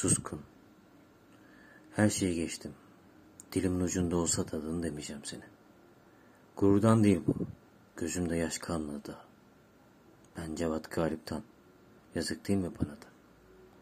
Suskun. Her şeyi geçtim. Dilimin ucunda olsa da adını demeyeceğim seni. Gururdan değil bu. Gözümde yaş kalmadı. Ben Cevat Galip'ten. Yazık değil mi bana da?